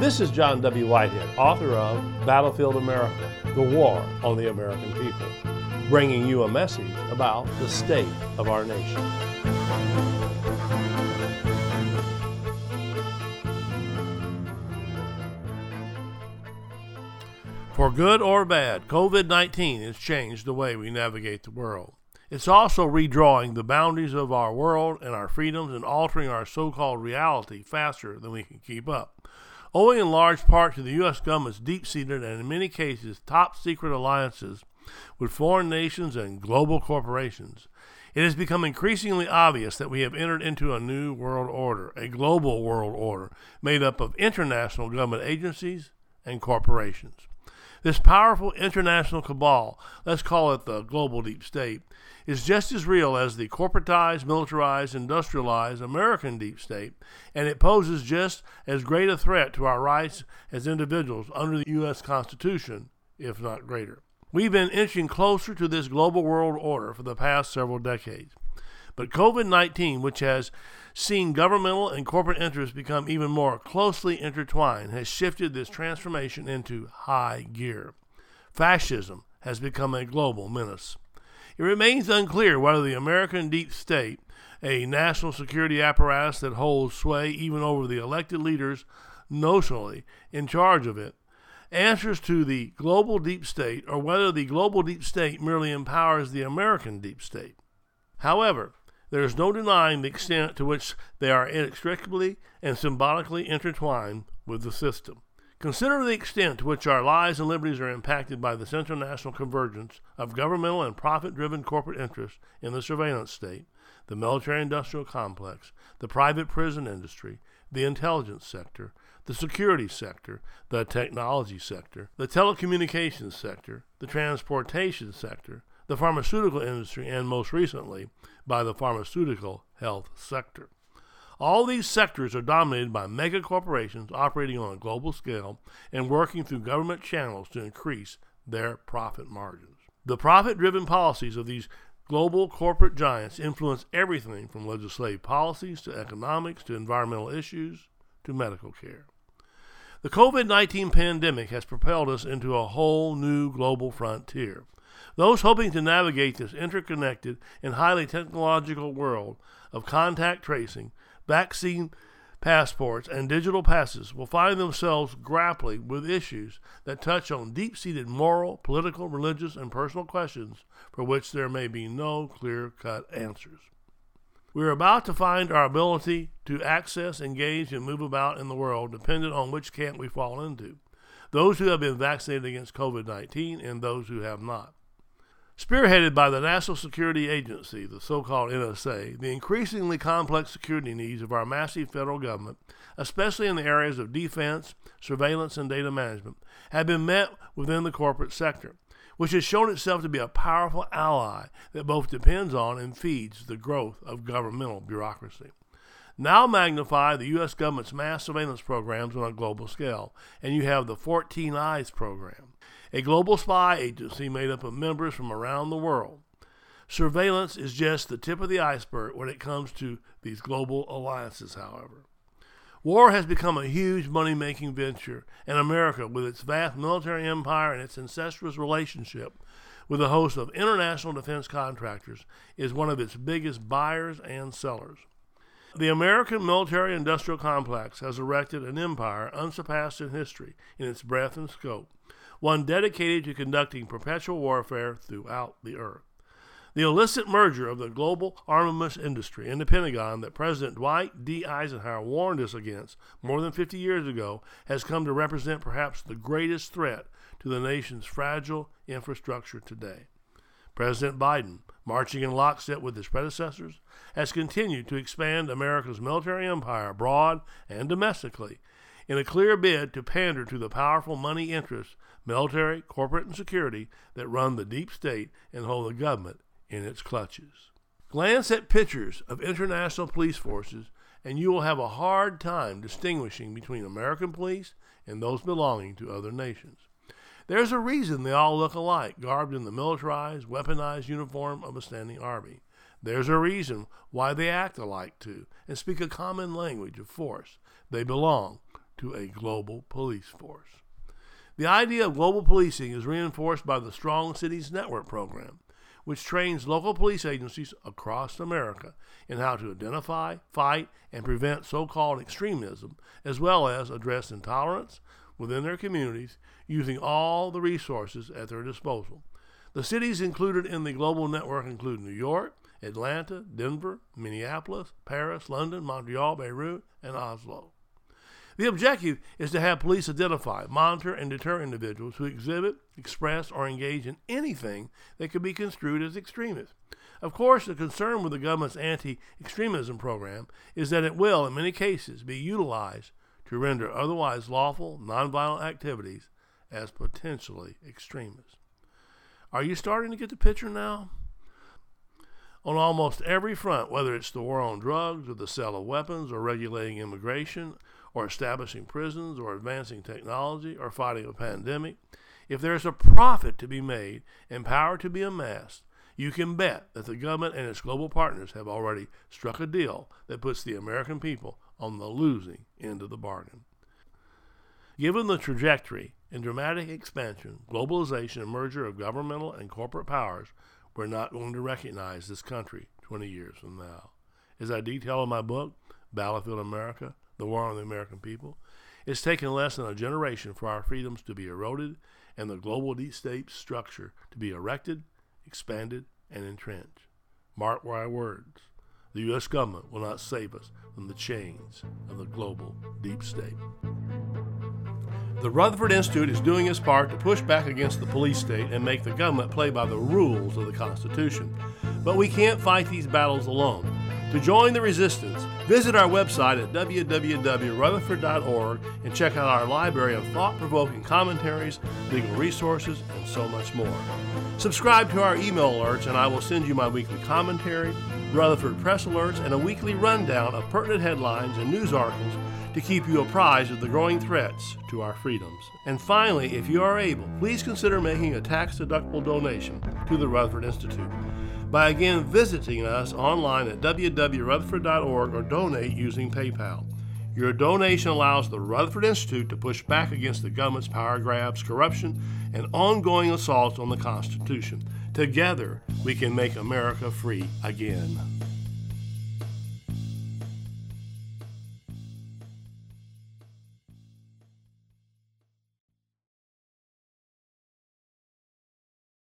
This is John W. Whitehead, author of Battlefield America The War on the American People, bringing you a message about the state of our nation. For good or bad, COVID 19 has changed the way we navigate the world. It's also redrawing the boundaries of our world and our freedoms and altering our so called reality faster than we can keep up. Owing in large part to the U.S. government's deep seated and in many cases top secret alliances with foreign nations and global corporations, it has become increasingly obvious that we have entered into a new world order, a global world order made up of international government agencies and corporations. This powerful international cabal, let's call it the global deep state, is just as real as the corporatized, militarized, industrialized American deep state, and it poses just as great a threat to our rights as individuals under the U.S. Constitution, if not greater. We've been inching closer to this global world order for the past several decades. But COVID 19, which has seen governmental and corporate interests become even more closely intertwined, has shifted this transformation into high gear. Fascism has become a global menace. It remains unclear whether the American deep state, a national security apparatus that holds sway even over the elected leaders notionally in charge of it, answers to the global deep state or whether the global deep state merely empowers the American deep state. However, there is no denying the extent to which they are inextricably and symbolically intertwined with the system. Consider the extent to which our lives and liberties are impacted by this international convergence of governmental and profit driven corporate interests in the surveillance state, the military industrial complex, the private prison industry, the intelligence sector, the security sector, the technology sector, the telecommunications sector, the transportation sector, the pharmaceutical industry, and most recently, by the pharmaceutical health sector. All these sectors are dominated by mega corporations operating on a global scale and working through government channels to increase their profit margins. The profit driven policies of these global corporate giants influence everything from legislative policies to economics to environmental issues to medical care. The COVID 19 pandemic has propelled us into a whole new global frontier. Those hoping to navigate this interconnected and highly technological world of contact tracing vaccine passports, and digital passes will find themselves grappling with issues that touch on deep seated moral, political, religious, and personal questions for which there may be no clear cut answers. We are about to find our ability to access, engage, and move about in the world dependent on which camp we fall into those who have been vaccinated against COVID 19 and those who have not. Spearheaded by the National Security Agency, the so called NSA, the increasingly complex security needs of our massive federal government, especially in the areas of defense, surveillance, and data management, have been met within the corporate sector, which has shown itself to be a powerful ally that both depends on and feeds the growth of governmental bureaucracy. Now magnify the U.S. government's mass surveillance programs on a global scale, and you have the 14 Eyes program a global spy agency made up of members from around the world. Surveillance is just the tip of the iceberg when it comes to these global alliances, however. War has become a huge money making venture, and America, with its vast military empire and its incestuous relationship with a host of international defense contractors, is one of its biggest buyers and sellers. The American military industrial complex has erected an empire unsurpassed in history in its breadth and scope one dedicated to conducting perpetual warfare throughout the earth. The illicit merger of the global armaments industry and the Pentagon that President Dwight D. Eisenhower warned us against more than 50 years ago has come to represent perhaps the greatest threat to the nation's fragile infrastructure today. President Biden, marching in lockstep with his predecessors, has continued to expand America's military empire abroad and domestically in a clear bid to pander to the powerful money interests military, corporate, and security that run the deep state and hold the government in its clutches. Glance at pictures of international police forces, and you will have a hard time distinguishing between American police and those belonging to other nations. There's a reason they all look alike, garbed in the militarized, weaponized uniform of a standing army. There's a reason why they act alike, too, and speak a common language of force. They belong to a global police force. The idea of global policing is reinforced by the Strong Cities Network program, which trains local police agencies across America in how to identify, fight, and prevent so called extremism, as well as address intolerance within their communities using all the resources at their disposal. The cities included in the global network include New York, Atlanta, Denver, Minneapolis, Paris, London, Montreal, Beirut, and Oslo. The objective is to have police identify, monitor, and deter individuals who exhibit, express, or engage in anything that could be construed as extremist. Of course, the concern with the government's anti extremism program is that it will, in many cases, be utilized to render otherwise lawful, nonviolent activities as potentially extremist. Are you starting to get the picture now? On almost every front, whether it's the war on drugs or the sale of weapons or regulating immigration or establishing prisons or advancing technology or fighting a pandemic, if there is a profit to be made and power to be amassed, you can bet that the government and its global partners have already struck a deal that puts the American people on the losing end of the bargain. Given the trajectory and dramatic expansion, globalization, and merger of governmental and corporate powers, we're not going to recognize this country 20 years from now. As I detail in my book, Battlefield America The War on the American People, it's taken less than a generation for our freedoms to be eroded and the global deep state structure to be erected expanded, and entrenched. Mark my words. The U.S. government will not save us from the chains of the global deep state. The Rutherford Institute is doing its part to push back against the police state and make the government play by the rules of the Constitution. But we can't fight these battles alone. To join the resistance, visit our website at www.rutherford.org and check out our library of thought provoking commentaries, legal resources, and so much more. Subscribe to our email alerts, and I will send you my weekly commentary, Rutherford Press alerts, and a weekly rundown of pertinent headlines and news articles to keep you apprised of the growing threats to our freedoms. And finally, if you are able, please consider making a tax deductible donation to the Rutherford Institute by again visiting us online at www.rutherford.org or donate using PayPal. Your donation allows the Rutherford Institute to push back against the government's power grabs, corruption, and ongoing assaults on the Constitution. Together, we can make America free again.